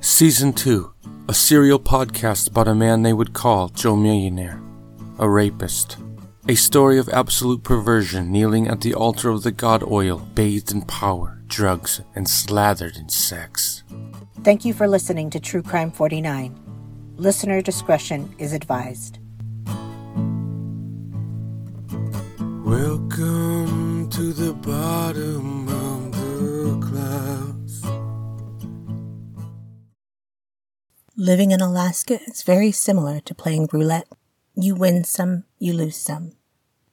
Season 2 A serial podcast about a man they would call Joe Millionaire, a rapist. A story of absolute perversion kneeling at the altar of the god oil, bathed in power, drugs, and slathered in sex. Thank you for listening to True Crime 49. Listener discretion is advised. Welcome to the bottom Living in Alaska is very similar to playing roulette. You win some, you lose some.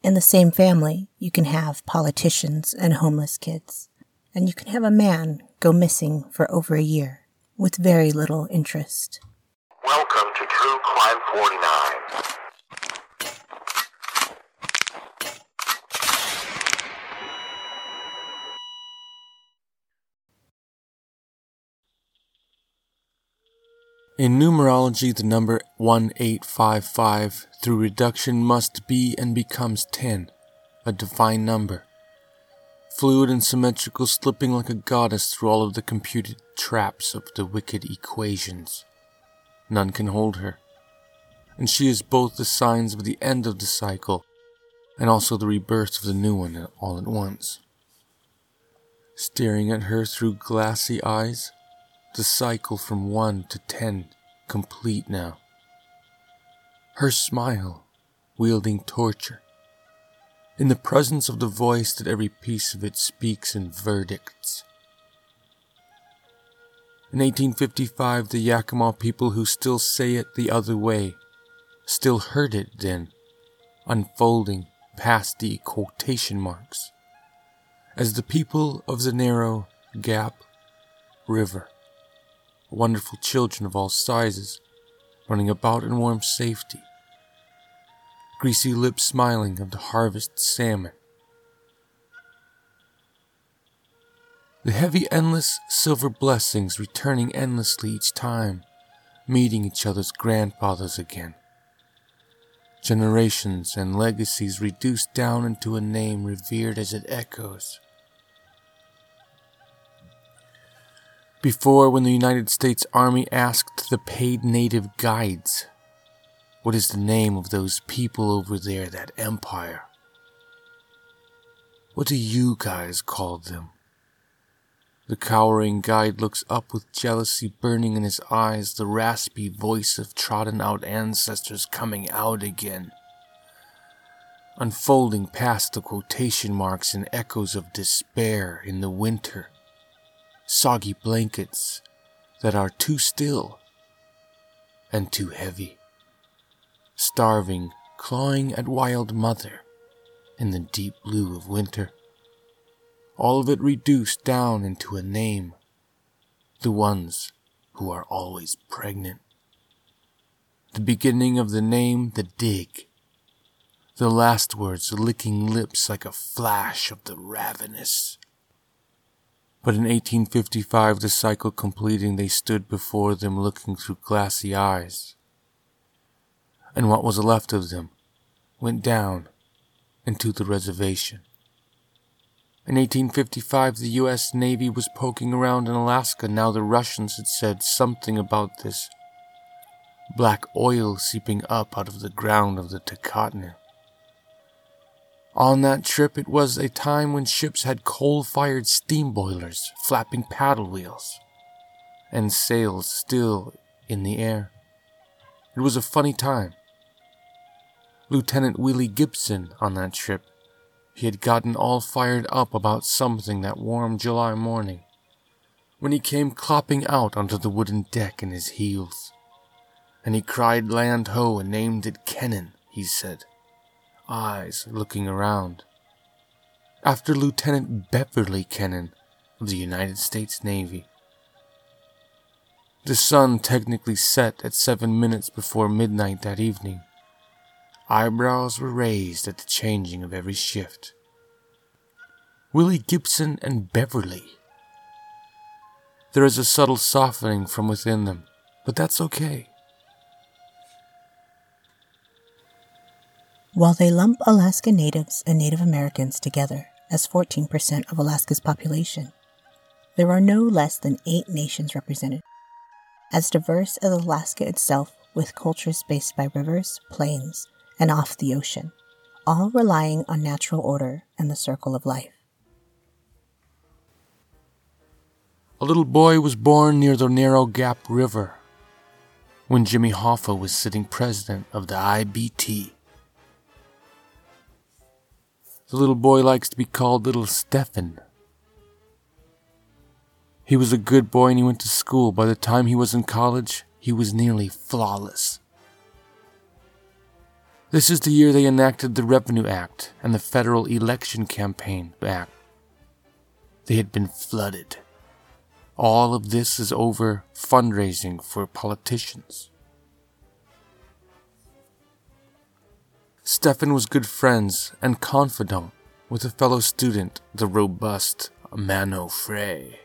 In the same family, you can have politicians and homeless kids, and you can have a man go missing for over a year with very little interest. Welcome to True Crime 49. In numerology, the number 1855 through reduction must be and becomes 10, a divine number. Fluid and symmetrical, slipping like a goddess through all of the computed traps of the wicked equations. None can hold her. And she is both the signs of the end of the cycle and also the rebirth of the new one all at once. Staring at her through glassy eyes, the cycle from one to ten complete now. Her smile, wielding torture, in the presence of the voice that every piece of it speaks in verdicts. In 1855, the Yakima people who still say it the other way still heard it then, unfolding past the quotation marks, as the people of the narrow Gap River wonderful children of all sizes, running about in warm safety, greasy lips smiling of the harvest salmon. The heavy, endless silver blessings returning endlessly each time, meeting each other's grandfathers again. Generations and legacies reduced down into a name revered as it echoes. Before, when the United States Army asked the paid native guides, What is the name of those people over there, that empire? What do you guys call them? The cowering guide looks up with jealousy burning in his eyes, the raspy voice of trodden out ancestors coming out again, unfolding past the quotation marks and echoes of despair in the winter soggy blankets that are too still and too heavy. Starving, clawing at wild mother in the deep blue of winter. All of it reduced down into a name. The ones who are always pregnant. The beginning of the name, the dig. The last words licking lips like a flash of the ravenous. But in 1855, the cycle completing, they stood before them looking through glassy eyes. And what was left of them went down into the reservation. In 1855, the U.S. Navy was poking around in Alaska. Now the Russians had said something about this black oil seeping up out of the ground of the Takotnu. On that trip, it was a time when ships had coal fired steam boilers flapping paddle wheels and sails still in the air. It was a funny time. Lieutenant Willie Gibson on that trip, he had gotten all fired up about something that warm July morning when he came clopping out onto the wooden deck in his heels. And he cried land ho and named it Kennan, he said eyes looking around. After Lieutenant Beverly Kennan of the United States Navy. The sun technically set at seven minutes before midnight that evening. Eyebrows were raised at the changing of every shift. Willie Gibson and Beverly. There is a subtle softening from within them, but that's okay. While they lump Alaska Natives and Native Americans together as 14% of Alaska's population, there are no less than eight nations represented. as diverse as Alaska itself, with cultures based by rivers, plains, and off the ocean, all relying on natural order and the circle of life. A little boy was born near the Narrow Gap River when Jimmy Hoffa was sitting president of the IBT. The little boy likes to be called Little Stefan. He was a good boy and he went to school. By the time he was in college, he was nearly flawless. This is the year they enacted the Revenue Act and the Federal Election Campaign Act. They had been flooded. All of this is over fundraising for politicians. Stefan was good friends and confidant with a fellow student, the robust Mano Frey.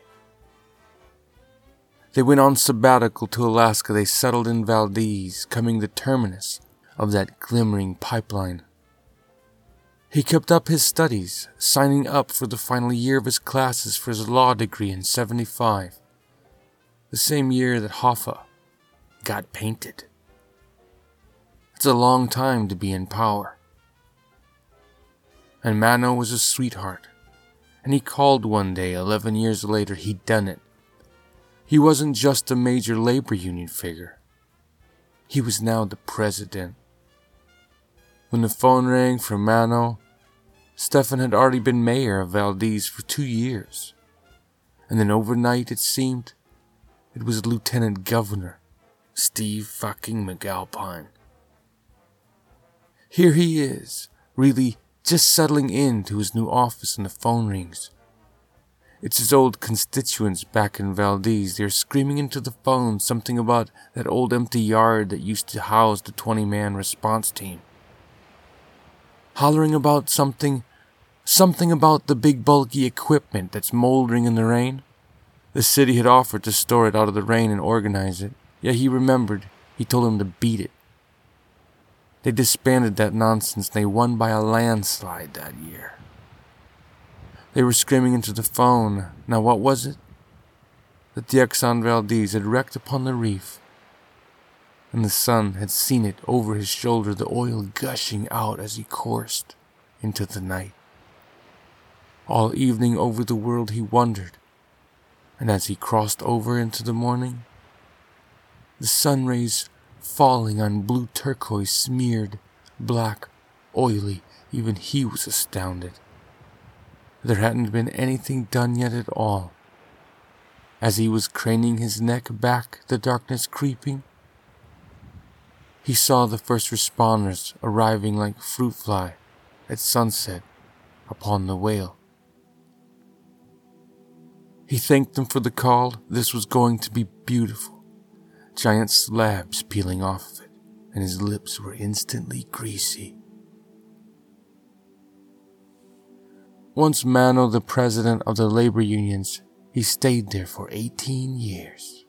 They went on sabbatical to Alaska. They settled in Valdez, coming the terminus of that glimmering pipeline. He kept up his studies, signing up for the final year of his classes for his law degree in 75, the same year that Hoffa got painted. It's a long time to be in power. And Mano was a sweetheart, and he called one day, 11 years later, he'd done it. He wasn't just a major labor union figure, he was now the president. When the phone rang for Mano, Stefan had already been mayor of Valdez for two years. And then overnight, it seemed, it was Lieutenant Governor Steve fucking McAlpine. Here he is, really just settling into his new office and the phone rings. It's his old constituents back in Valdez. They're screaming into the phone something about that old empty yard that used to house the 20 man response team. Hollering about something, something about the big bulky equipment that's moldering in the rain. The city had offered to store it out of the rain and organize it. yet he remembered. He told him to beat it. They disbanded that nonsense they won by a landslide that year. They were screaming into the phone. Now, what was it? That the Exxon Valdez had wrecked upon the reef, and the sun had seen it over his shoulder, the oil gushing out as he coursed into the night. All evening over the world he wondered, and as he crossed over into the morning, the sun rays falling on blue turquoise smeared, black, oily. Even he was astounded. There hadn't been anything done yet at all. As he was craning his neck back, the darkness creeping, he saw the first responders arriving like fruit fly at sunset upon the whale. He thanked them for the call. This was going to be beautiful giant slabs peeling off of it, and his lips were instantly greasy. Once Mano the president of the labor unions, he stayed there for 18 years.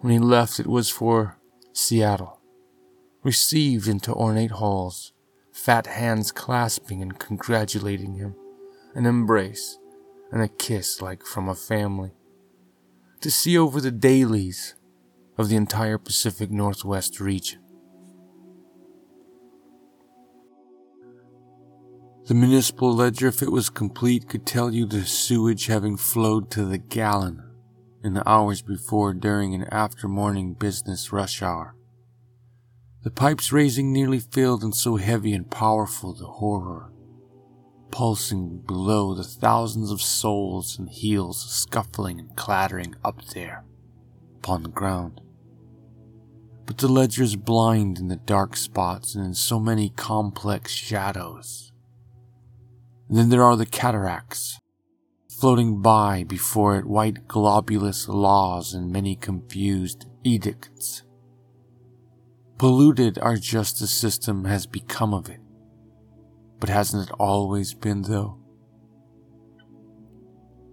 When he left, it was for Seattle, received into ornate halls, fat hands clasping and congratulating him, an embrace and a kiss like from a family. To see over the dailies of the entire Pacific Northwest region. The municipal ledger, if it was complete, could tell you the sewage having flowed to the gallon in the hours before, during, and after morning business rush hour. The pipes raising nearly filled and so heavy and powerful the horror, pulsing below the thousands of soles and heels scuffling and clattering up there upon the ground but the ledger's blind in the dark spots and in so many complex shadows. And then there are the cataracts, floating by before it white globulous laws and many confused edicts. Polluted our justice system has become of it, but hasn't it always been though?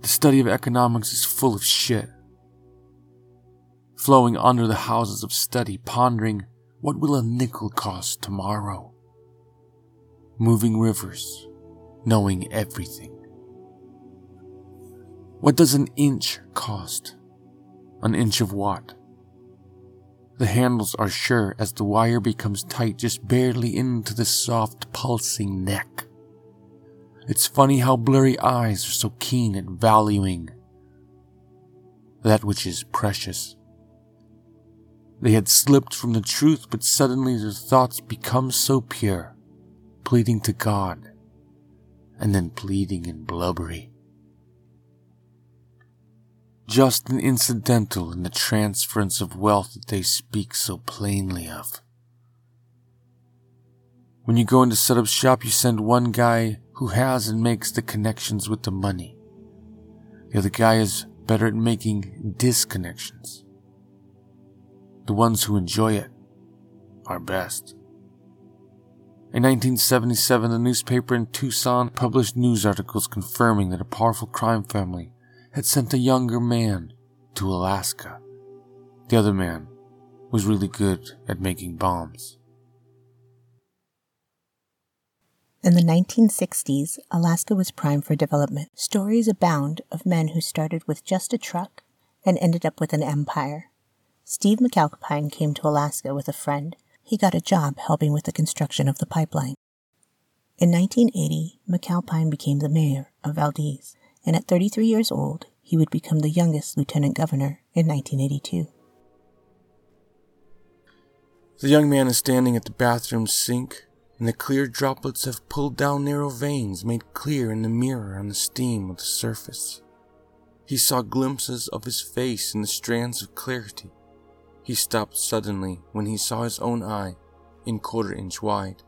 The study of economics is full of shit flowing under the houses of study, pondering what will a nickel cost tomorrow? Moving rivers, knowing everything. What does an inch cost? an inch of what? The handles are sure as the wire becomes tight just barely into the soft pulsing neck. It's funny how blurry eyes are so keen at valuing that which is precious. They had slipped from the truth, but suddenly their thoughts become so pure, pleading to God, and then pleading in blubbery. Just an incidental in the transference of wealth that they speak so plainly of. When you go in to set up shop, you send one guy who has and makes the connections with the money. The other guy is better at making disconnections. The ones who enjoy it are best. In 1977, the newspaper in Tucson published news articles confirming that a powerful crime family had sent a younger man to Alaska. The other man was really good at making bombs. In the 1960s, Alaska was primed for development. Stories abound of men who started with just a truck and ended up with an empire. Steve McAlpine came to Alaska with a friend. He got a job helping with the construction of the pipeline. In 1980, McAlpine became the mayor of Valdez, and at 33 years old, he would become the youngest lieutenant governor in 1982. The young man is standing at the bathroom sink and the clear droplets have pulled down narrow veins made clear in the mirror on the steam of the surface. He saw glimpses of his face in the strands of clarity. He stopped suddenly when he saw his own eye in quarter inch wide.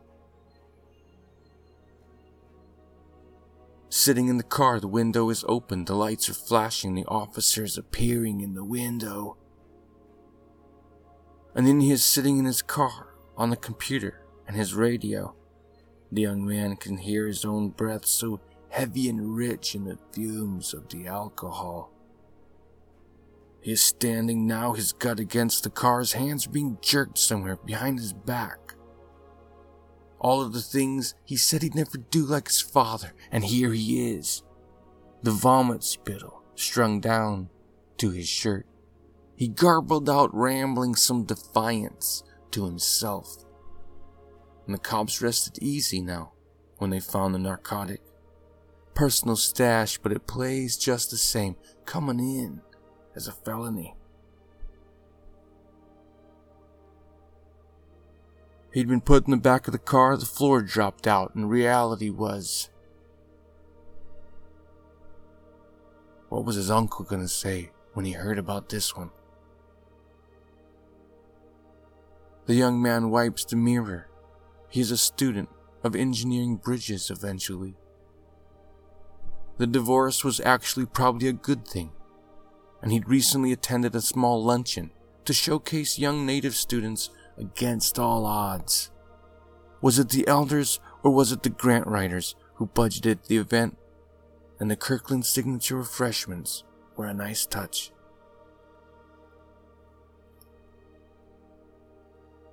Sitting in the car, the window is open, the lights are flashing, the officer is appearing in the window. And then he is sitting in his car on the computer, and his radio. The young man can hear his own breath so heavy and rich in the fumes of the alcohol. He is standing now, his gut against the car, his hands being jerked somewhere behind his back. All of the things he said he'd never do like his father, and here he is. The vomit spittle strung down to his shirt. He garbled out, rambling some defiance to himself and the cops rested easy now when they found the narcotic. Personal stash, but it plays just the same, coming in as a felony. He'd been put in the back of the car, the floor dropped out, and reality was. What was his uncle to say when he heard about this one? The young man wipes the mirror he is a student of engineering bridges eventually. The divorce was actually probably a good thing, and he'd recently attended a small luncheon to showcase young native students against all odds. Was it the elders or was it the grant writers who budgeted the event? And the Kirkland signature refreshments were a nice touch.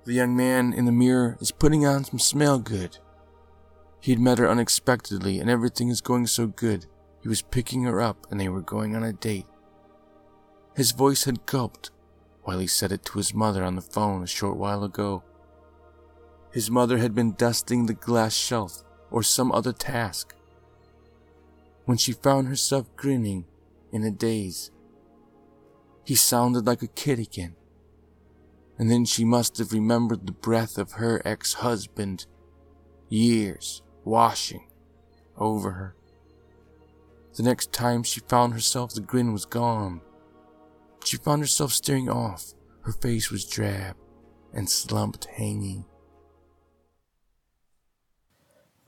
The young man in the mirror is putting on some smell good. He'd met her unexpectedly, and everything is going so good. He was picking her up, and they were going on a date. His voice had gulped while he said it to his mother on the phone a short while ago. His mother had been dusting the glass shelf or some other task when she found herself grinning in a daze. He sounded like a kid again and then she must have remembered the breath of her ex husband, years washing over her. The next time she found herself, the grin was gone. She found herself staring off. Her face was drab and slumped hanging.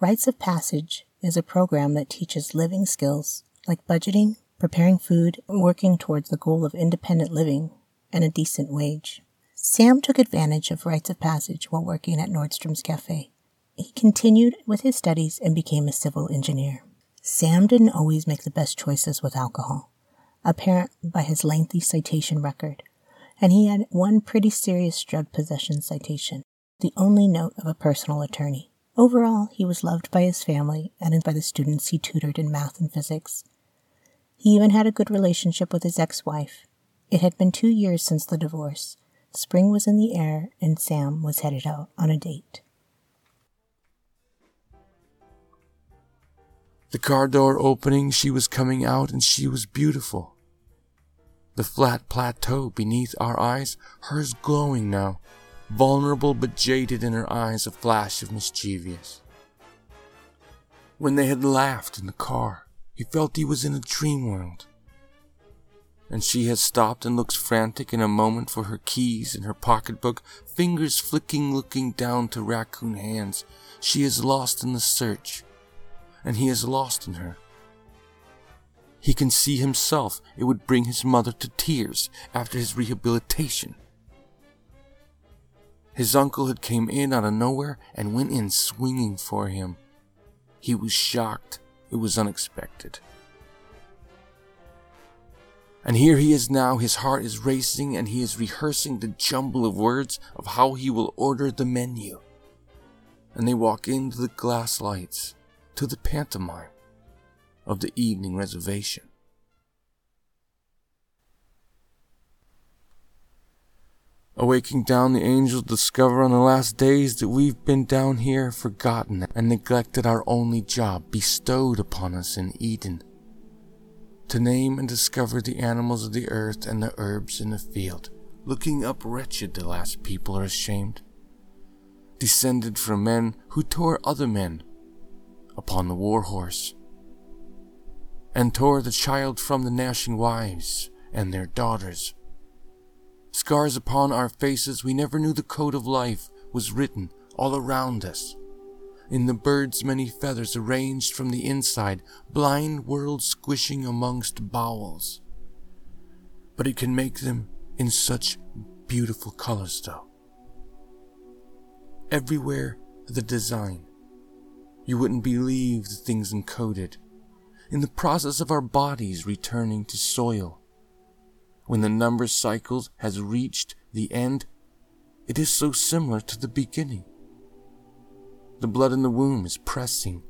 Rites of Passage is a program that teaches living skills like budgeting, preparing food, and working towards the goal of independent living and a decent wage. Sam took advantage of rites of passage while working at Nordstrom's Cafe. He continued with his studies and became a civil engineer. Sam didn't always make the best choices with alcohol, apparent by his lengthy citation record, and he had one pretty serious drug possession citation, the only note of a personal attorney. Overall, he was loved by his family and by the students he tutored in math and physics. He even had a good relationship with his ex wife, It had been two years since the divorce. Spring was in the air, and Sam was headed out on a date. The car door opening, she was coming out, and she was beautiful. The flat plateau beneath our eyes, hers glowing now, vulnerable but jaded in her eyes, a flash of mischievous. When they had laughed in the car, he felt he was in a dream world. And she has stopped and looks frantic in a moment for her keys and her pocketbook, fingers flicking, looking down to raccoon hands. She is lost in the search, and he is lost in her. He can see himself. It would bring his mother to tears after his rehabilitation. His uncle had came in out of nowhere and went in swinging for him. He was shocked. It was unexpected. And here he is now, his heart is racing, and he is rehearsing the jumble of words of how he will order the menu. And they walk into the glass lights, to the pantomime of the evening reservation. Awaking down, the angels discover on the last days that we've been down here forgotten and neglected our only job bestowed upon us in Eden to name and discover the animals of the earth and the herbs in the field. Looking up wretched, the last people are ashamed, descended from men who tore other men upon the war horse, and tore the child from the gnashing wives and their daughters. Scars upon our faces, we never knew the code of life was written all around us in the bird's many feathers arranged from the inside, blind world squishing amongst bowels. But it can make them in such beautiful colors, though. Everywhere the design. You wouldn't believe the things encoded. In the process of our bodies returning to soil. When the number cycle has reached the end, it is so similar to the beginning. The blood in the womb is pressing,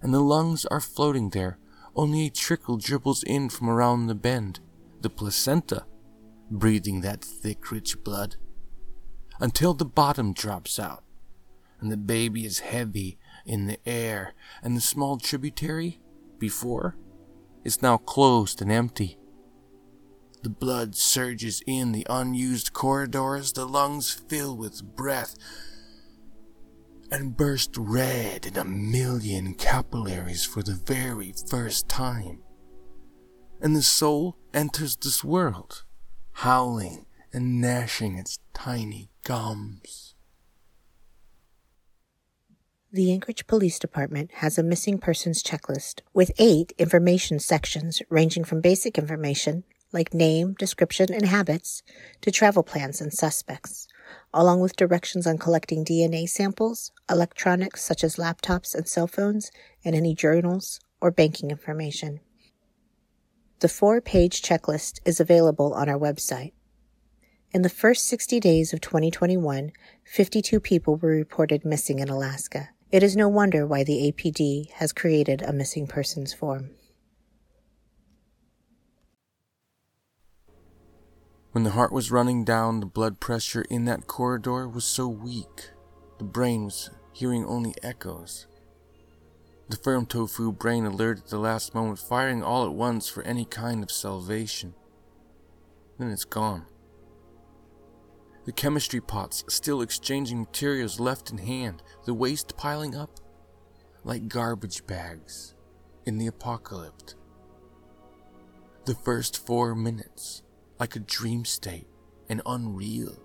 and the lungs are floating there. Only a trickle dribbles in from around the bend, the placenta, breathing that thick, rich blood, until the bottom drops out, and the baby is heavy in the air, and the small tributary, before, is now closed and empty. The blood surges in the unused corridors, the lungs fill with breath, and burst red in a million capillaries for the very first time. And the soul enters this world, howling and gnashing its tiny gums. The Anchorage Police Department has a missing persons checklist with eight information sections ranging from basic information, like name, description, and habits, to travel plans and suspects along with directions on collecting DNA samples, electronics such as laptops and cell phones, and any journals or banking information. The four page checklist is available on our website. In the first 60 days of 2021, 52 people were reported missing in Alaska. It is no wonder why the APD has created a missing persons form. When the heart was running down, the blood pressure in that corridor was so weak, the brain was hearing only echoes. The firm tofu brain alert at the last moment, firing all at once for any kind of salvation. Then it's gone. The chemistry pots still exchanging materials left in hand, the waste piling up like garbage bags in the apocalypse. The first four minutes like a dream state and unreal.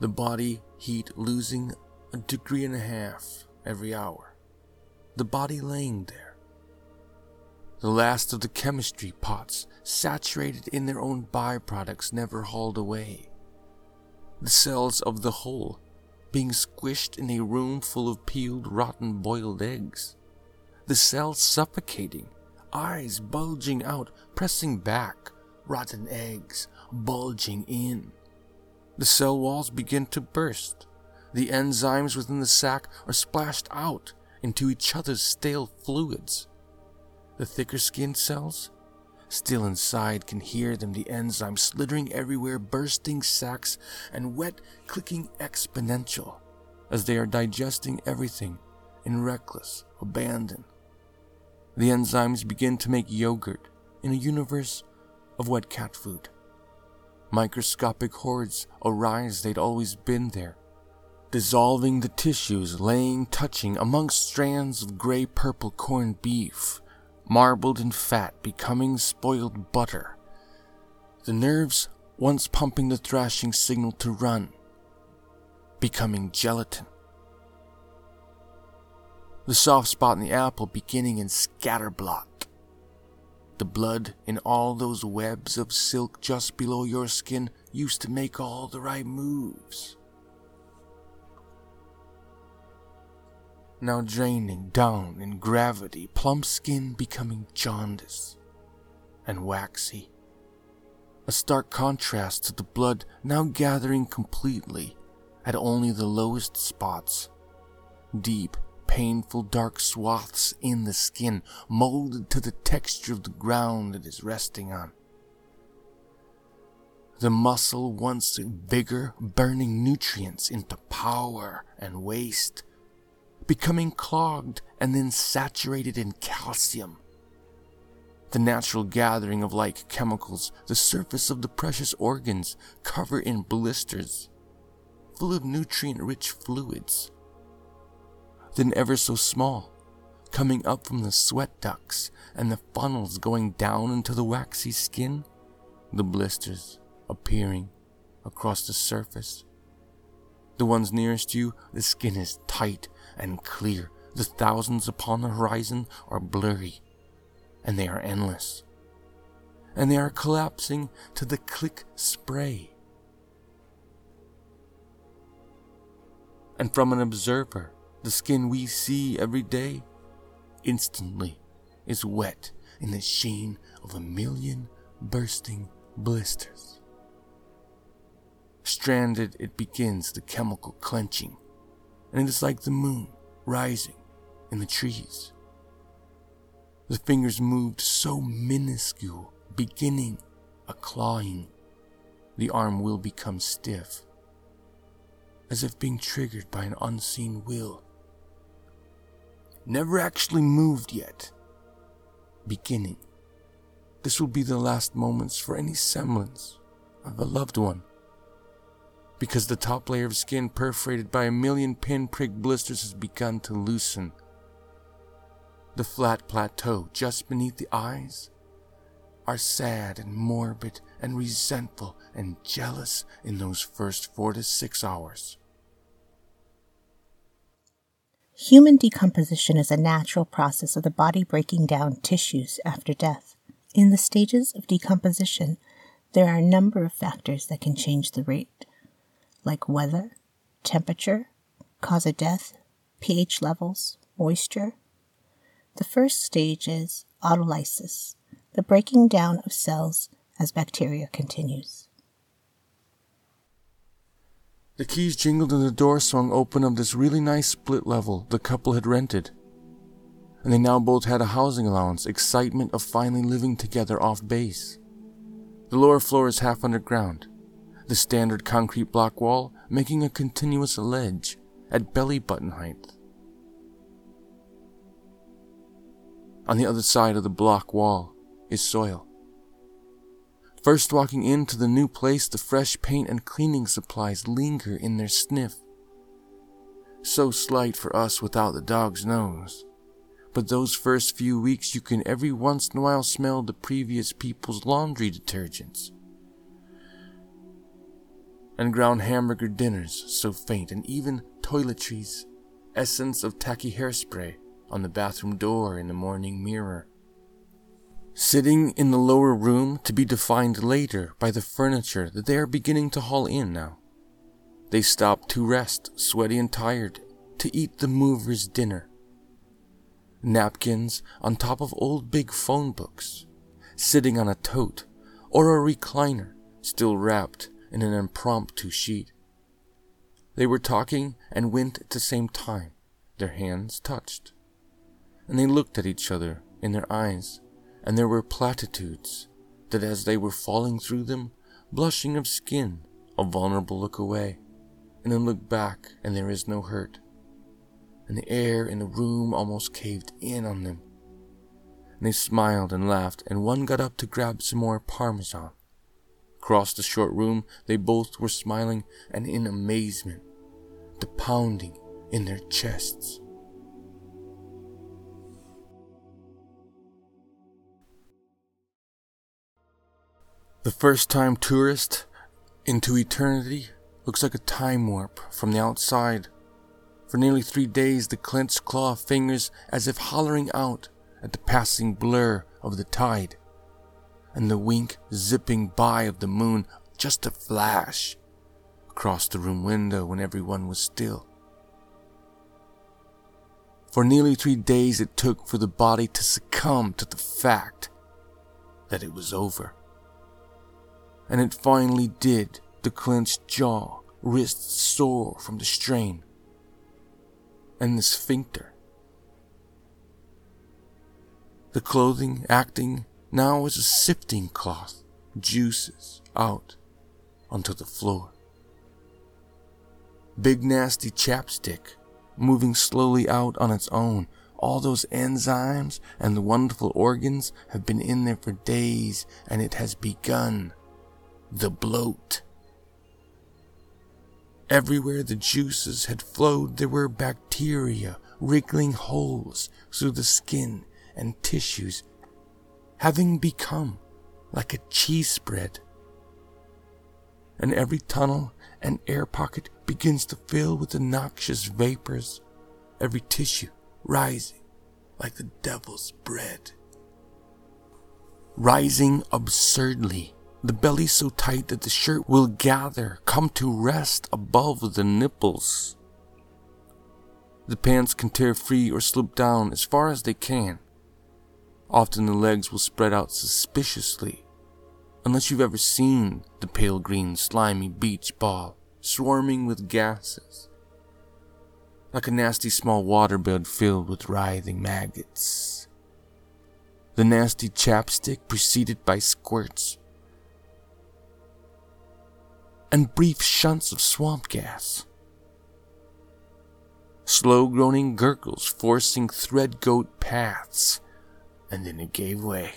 The body heat losing a degree and a half every hour. The body laying there. The last of the chemistry pots, saturated in their own byproducts, never hauled away. The cells of the whole being squished in a room full of peeled, rotten, boiled eggs. The cells suffocating, eyes bulging out, pressing back, rotten eggs bulging in. The cell walls begin to burst. The enzymes within the sac are splashed out into each other's stale fluids. The thicker skinned cells still inside can hear them, the enzymes slithering everywhere, bursting sacs, and wet clicking exponential as they are digesting everything in reckless abandon. The enzymes begin to make yogurt in a universe of wet cat food. Microscopic hordes arise, they'd always been there, dissolving the tissues, laying, touching amongst strands of gray purple corned beef, marbled and fat, becoming spoiled butter. The nerves, once pumping the thrashing signal to run, becoming gelatin. The soft spot in the apple beginning in scatterblot. The blood in all those webs of silk just below your skin used to make all the right moves. Now draining down in gravity, plump skin becoming jaundice and waxy. A stark contrast to the blood now gathering completely at only the lowest spots. Deep painful dark swaths in the skin, molded to the texture of the ground it is resting on. The muscle once vigor, burning nutrients into power and waste, becoming clogged and then saturated in calcium. The natural gathering of like chemicals, the surface of the precious organs covered in blisters, full of nutrient rich fluids then ever so small, coming up from the sweat ducts and the funnels going down into the waxy skin, the blisters appearing across the surface. The ones nearest you, the skin is tight and clear. The thousands upon the horizon are blurry, and they are endless. And they are collapsing to the click spray. And from an observer, the skin we see every day instantly is wet in the sheen of a million bursting blisters. Stranded, it begins the chemical clenching, and it is like the moon rising in the trees. The fingers moved so minuscule, beginning a clawing. The arm will become stiff, as if being triggered by an unseen will never actually moved yet. Beginning. This will be the last moments for any semblance of a loved one. Because the top layer of skin perforated by a million pinprick blisters has begun to loosen. The flat plateau just beneath the eyes are sad and morbid and resentful and jealous in those first four to six hours. Human decomposition is a natural process of the body breaking down tissues after death. In the stages of decomposition, there are a number of factors that can change the rate, like weather, temperature, cause of death, pH levels, moisture. The first stage is autolysis, the breaking down of cells as bacteria continues. The keys jingled and the door swung open of this really nice split level the couple had rented. And they now both had a housing allowance, excitement of finally living together off base. The lower floor is half underground, the standard concrete block wall making a continuous ledge at belly button height. On the other side of the block wall is soil. First walking into the new place, the fresh paint and cleaning supplies linger in their sniff. So slight for us without the dog's nose. But those first few weeks, you can every once in a while smell the previous people's laundry detergents. And ground hamburger dinners, so faint, and even toiletries, essence of tacky hairspray on the bathroom door in the morning mirror sitting in the lower room to be defined later by the furniture that they are beginning to haul in now. They stop to rest, sweaty and tired, to eat the mover's dinner. Napkins on top of old big phone books, sitting on a tote or a recliner, still wrapped in an impromptu sheet. They were talking and went at the same time. Their hands touched. And they looked at each other in their eyes and there were platitudes that as they were falling through them, blushing of skin, a vulnerable look away, and then look back and there is no hurt. And the air in the room almost caved in on them. And they smiled and laughed, and one got up to grab some more parmesan. Across the short room, they both were smiling and in amazement, the pounding in their chests. The first time tourist into eternity looks like a time warp from the outside. For nearly three days, the clenched claw fingers as if hollering out at the passing blur of the tide, and the wink zipping by of the moon, just a flash, across the room window when everyone was still. For nearly three days, it took for the body to succumb to the fact that it was over and it finally did. The clenched jaw, wrists sore from the strain, and the sphincter. The clothing acting now as a sifting cloth, juices out onto the floor. Big nasty chapstick moving slowly out on its own. All those enzymes and the wonderful organs have been in there for days, and it has begun the bloat. Everywhere the juices had flowed, there were bacteria wriggling holes through the skin and tissues, having become like a cheese spread. And every tunnel and air pocket begins to fill with the noxious vapors, every tissue rising like the devil's bread. Rising absurdly the belly so tight that the shirt will gather, come to rest above the nipples. The pants can tear free or slip down as far as they can. Often the legs will spread out suspiciously, unless you've ever seen the pale green slimy beach ball swarming with gases, like a nasty small waterbed filled with writhing maggots. The nasty chapstick preceded by squirts and brief shunts of swamp gas. Slow groaning gurgles forcing thread goat paths, and then it gave way.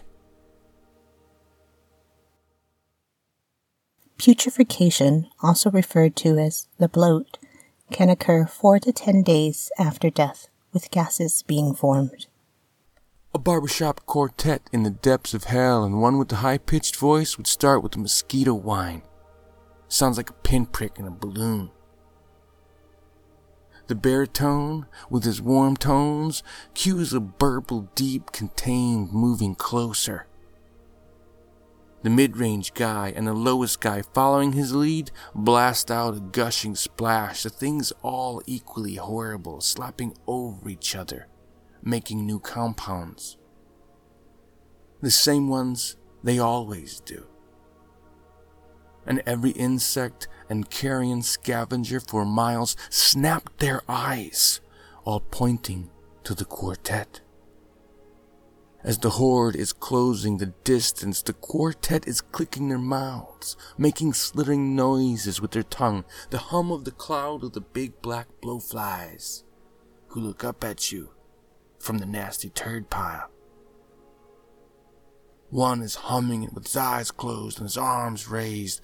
Putrefaction, also referred to as the bloat, can occur four to ten days after death, with gases being formed. A barbershop quartet in the depths of hell, and one with the high pitched voice would start with a mosquito whine. Sounds like a pinprick in a balloon. The baritone, with his warm tones, cues a burble deep, contained, moving closer. The mid range guy and the lowest guy following his lead blast out a gushing splash, the things all equally horrible, slapping over each other, making new compounds. The same ones they always do and every insect and carrion scavenger for miles snapped their eyes, all pointing to the quartet. As the horde is closing the distance, the quartet is clicking their mouths, making slithering noises with their tongue, the hum of the cloud of the big black blowflies, who look up at you from the nasty turd pile. One is humming it with his eyes closed and his arms raised,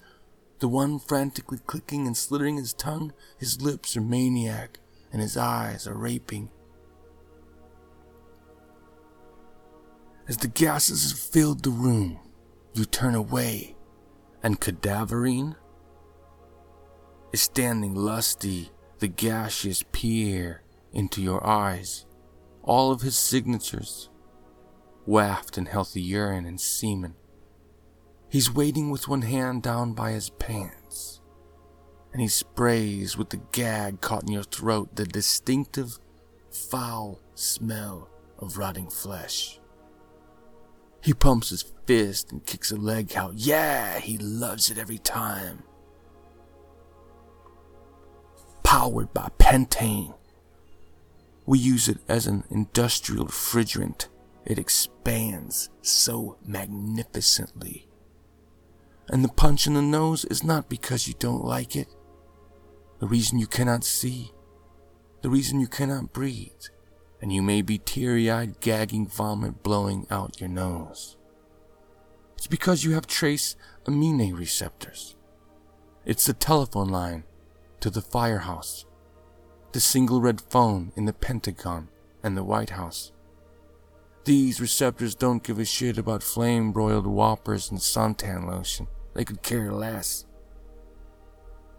the one frantically clicking and slitting his tongue, his lips are maniac, and his eyes are raping. As the gases have filled the room, you turn away, and Cadaverine is standing lusty, the gaseous peer into your eyes, all of his signatures, waft in healthy urine and semen. He's waiting with one hand down by his pants, and he sprays with the gag caught in your throat the distinctive, foul smell of rotting flesh. He pumps his fist and kicks a leg out. Yeah, he loves it every time. Powered by pentane. We use it as an industrial refrigerant it expands so magnificently. And the punch in the nose is not because you don't like it. The reason you cannot see, the reason you cannot breathe, and you may be teary eyed, gagging vomit blowing out your nose. It's because you have trace amine receptors. It's the telephone line to the firehouse, the single red phone in the Pentagon and the White House. These receptors don't give a shit about flame broiled whoppers and suntan lotion. They could care less.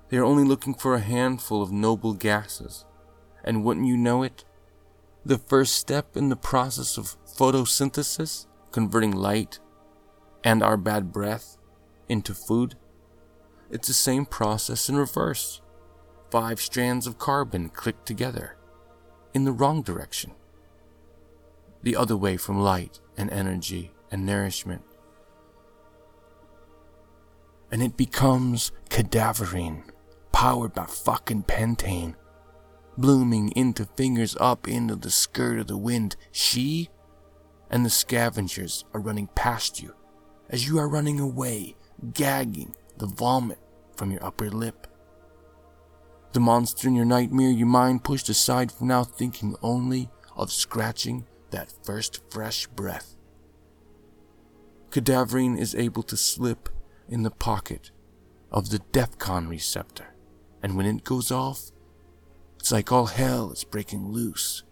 They are only looking for a handful of noble gases. And wouldn't you know it? The first step in the process of photosynthesis, converting light and our bad breath into food, it's the same process in reverse. Five strands of carbon click together in the wrong direction. The other way from light and energy and nourishment. And it becomes cadaverine, powered by fucking pentane blooming into fingers up into the skirt of the wind. She and the scavengers are running past you as you are running away, gagging the vomit from your upper lip. The monster in your nightmare, your mind pushed aside for now, thinking only of scratching that first fresh breath. Cadaverine is able to slip in the pocket of the DEFCON receptor, and when it goes off, it's like all hell is breaking loose.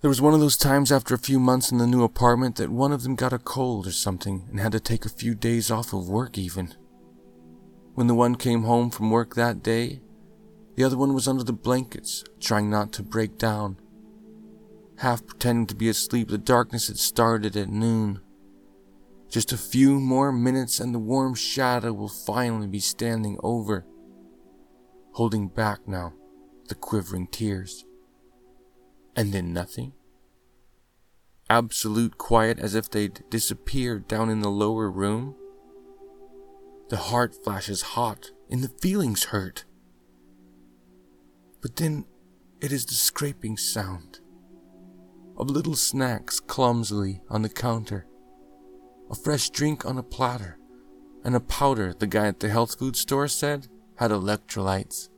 There was one of those times after a few months in the new apartment that one of them got a cold or something and had to take a few days off of work, even. When the one came home from work that day, the other one was under the blankets, trying not to break down. Half pretending to be asleep, the darkness had started at noon. Just a few more minutes and the warm shadow will finally be standing over holding back now the quivering tears. And then nothing? Absolute quiet as if they'd disappeared down in the lower room? The heart flashes hot and the feelings hurt. But then it is the scraping sound of little snacks clumsily on the counter, a fresh drink on a platter, and a powder the guy at the health food store said had electrolytes.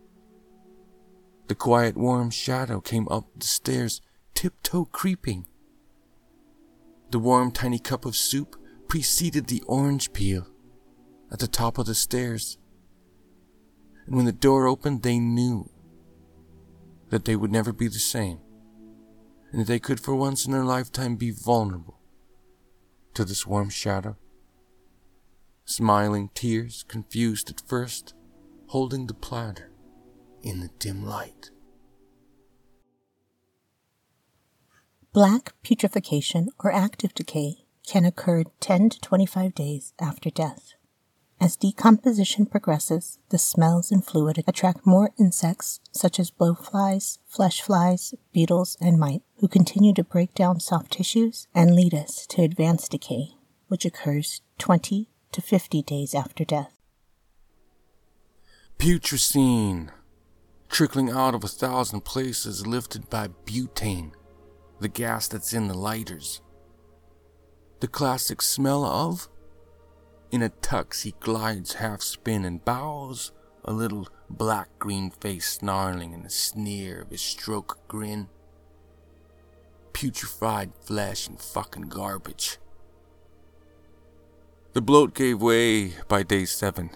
The quiet, warm shadow came up the stairs, tiptoe creeping. The warm, tiny cup of soup preceded the orange peel at the top of the stairs. And when the door opened, they knew that they would never be the same, and that they could for once in their lifetime be vulnerable to this warm shadow. Smiling tears, confused at first, holding the platter in the dim light. Black putrefaction or active decay can occur 10 to 25 days after death. As decomposition progresses, the smells and fluid attract more insects such as blowflies, flesh flies, beetles, and mites, who continue to break down soft tissues and lead us to advanced decay, which occurs 20 to 50 days after death. Putrescine, trickling out of a thousand places, lifted by butane, the gas that's in the lighters. The classic smell of? In a tux, he glides half spin and bows, a little black green face snarling in the sneer of his stroke grin. Putrefied flesh and fucking garbage. The bloat gave way by day seven.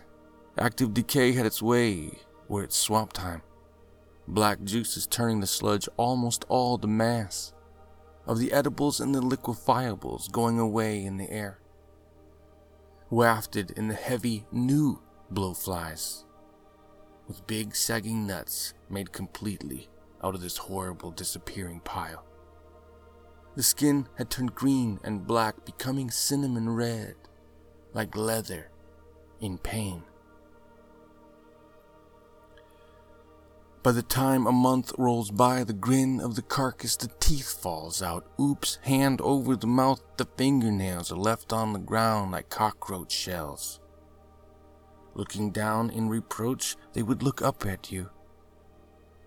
Active decay had its way where it's swamp time. Black juice is turning the sludge almost all the mass of the edibles and the liquefiables going away in the air. Wafted in the heavy new blowflies with big sagging nuts made completely out of this horrible disappearing pile. The skin had turned green and black, becoming cinnamon red, like leather in pain. By the time a month rolls by, the grin of the carcass, the teeth falls out. Oops, hand over the mouth, the fingernails are left on the ground like cockroach shells. Looking down in reproach, they would look up at you.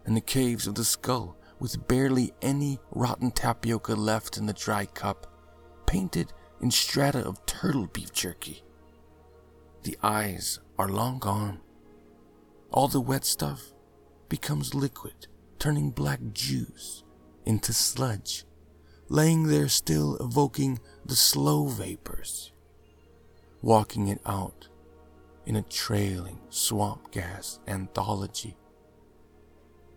And the caves of the skull with barely any rotten tapioca left in the dry cup, painted in strata of turtle beef jerky. The eyes are long gone. All the wet stuff becomes liquid, turning black juice into sludge, laying there still evoking the slow vapors, walking it out in a trailing swamp gas anthology.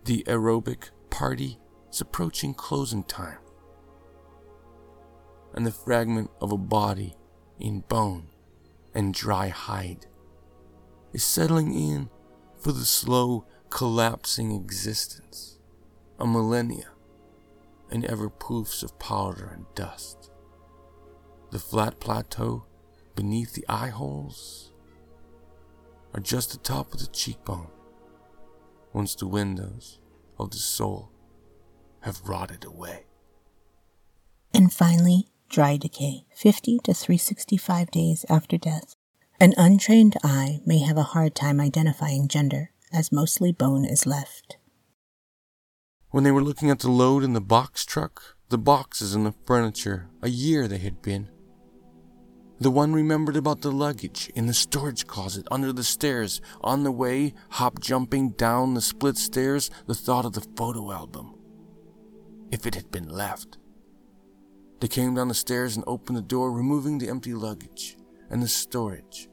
The aerobic party is approaching closing time, and the fragment of a body in bone and dry hide is settling in for the slow collapsing existence, a millennia, and ever poofs of powder and dust. The flat plateau beneath the eye holes are just the top of the cheekbone, once the windows of the soul have rotted away. And finally, dry decay, 50 to 365 days after death. An untrained eye may have a hard time identifying gender, as mostly bone is left. When they were looking at the load in the box truck, the boxes and the furniture, a year they had been. The one remembered about the luggage in the storage closet under the stairs, on the way, hop jumping down the split stairs, the thought of the photo album. If it had been left. They came down the stairs and opened the door, removing the empty luggage and the storage.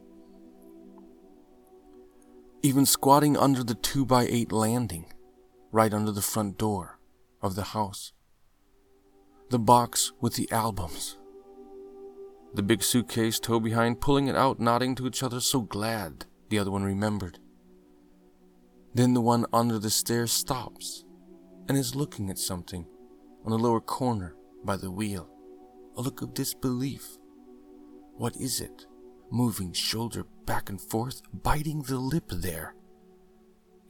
Even squatting under the 2 by 8 landing, right under the front door of the house. The box with the albums. The big suitcase tow behind, pulling it out, nodding to each other, so glad the other one remembered. Then the one under the stairs stops and is looking at something on the lower corner by the wheel. A look of disbelief. What is it? Moving shoulder back and forth, biting the lip there.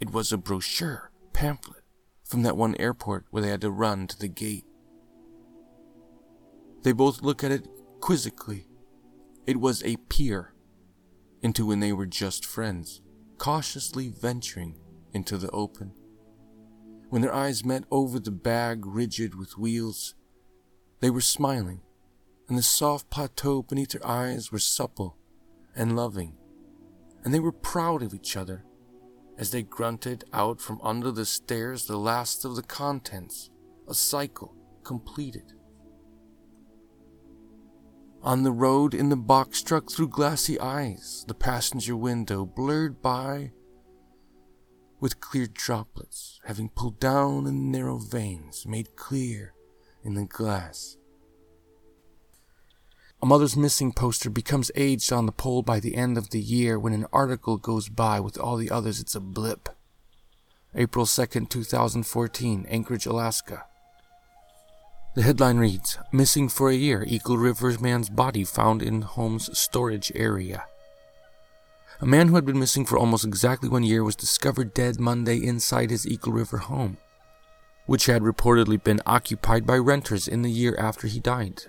It was a brochure, pamphlet, from that one airport where they had to run to the gate. They both look at it quizzically. It was a peer into when they were just friends, cautiously venturing into the open. When their eyes met over the bag rigid with wheels, they were smiling, and the soft plateau beneath their eyes were supple and loving, and they were proud of each other as they grunted out from under the stairs the last of the contents, a cycle completed. On the road in the box truck through glassy eyes, the passenger window blurred by with clear droplets having pulled down in narrow veins made clear in the glass. A mother's missing poster becomes aged on the pole by the end of the year when an article goes by with all the others it's a blip. April 2nd, 2014, Anchorage, Alaska. The headline reads Missing for a year, Eagle River man's body found in home's storage area. A man who had been missing for almost exactly one year was discovered dead Monday inside his Eagle River home, which had reportedly been occupied by renters in the year after he died.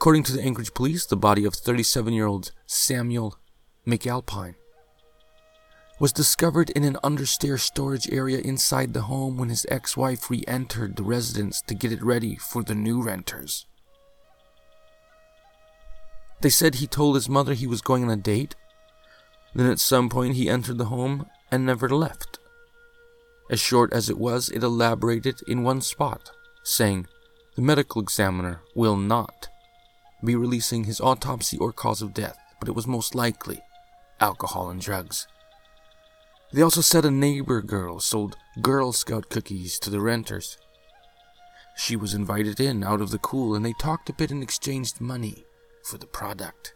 According to the Anchorage police, the body of 37 year old Samuel McAlpine was discovered in an understair storage area inside the home when his ex wife re entered the residence to get it ready for the new renters. They said he told his mother he was going on a date, then at some point he entered the home and never left. As short as it was, it elaborated in one spot, saying, The medical examiner will not be releasing his autopsy or cause of death, but it was most likely alcohol and drugs. They also said a neighbor girl sold Girl Scout cookies to the renters. She was invited in out of the cool and they talked a bit and exchanged money for the product.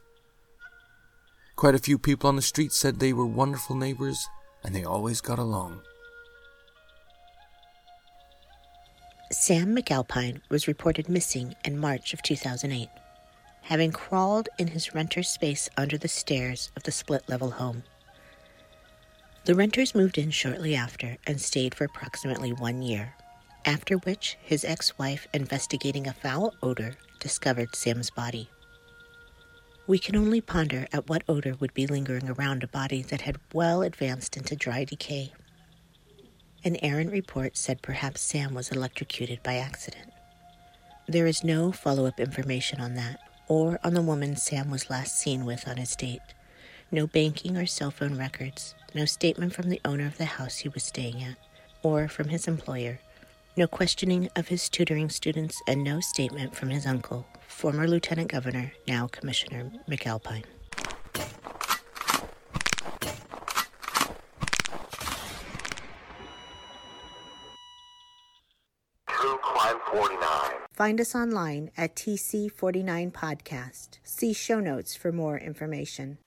Quite a few people on the street said they were wonderful neighbors and they always got along. Sam McAlpine was reported missing in March of 2008, having crawled in his renter's space under the stairs of the split level home. The renters moved in shortly after and stayed for approximately one year, after which his ex wife, investigating a foul odor, discovered Sam's body. We can only ponder at what odor would be lingering around a body that had well advanced into dry decay. An errant report said perhaps Sam was electrocuted by accident. There is no follow up information on that, or on the woman Sam was last seen with on his date. No banking or cell phone records, no statement from the owner of the house he was staying at, or from his employer, no questioning of his tutoring students, and no statement from his uncle, former Lieutenant Governor, now Commissioner McAlpine. True Crime 49. Find us online at TC49 Podcast. See show notes for more information.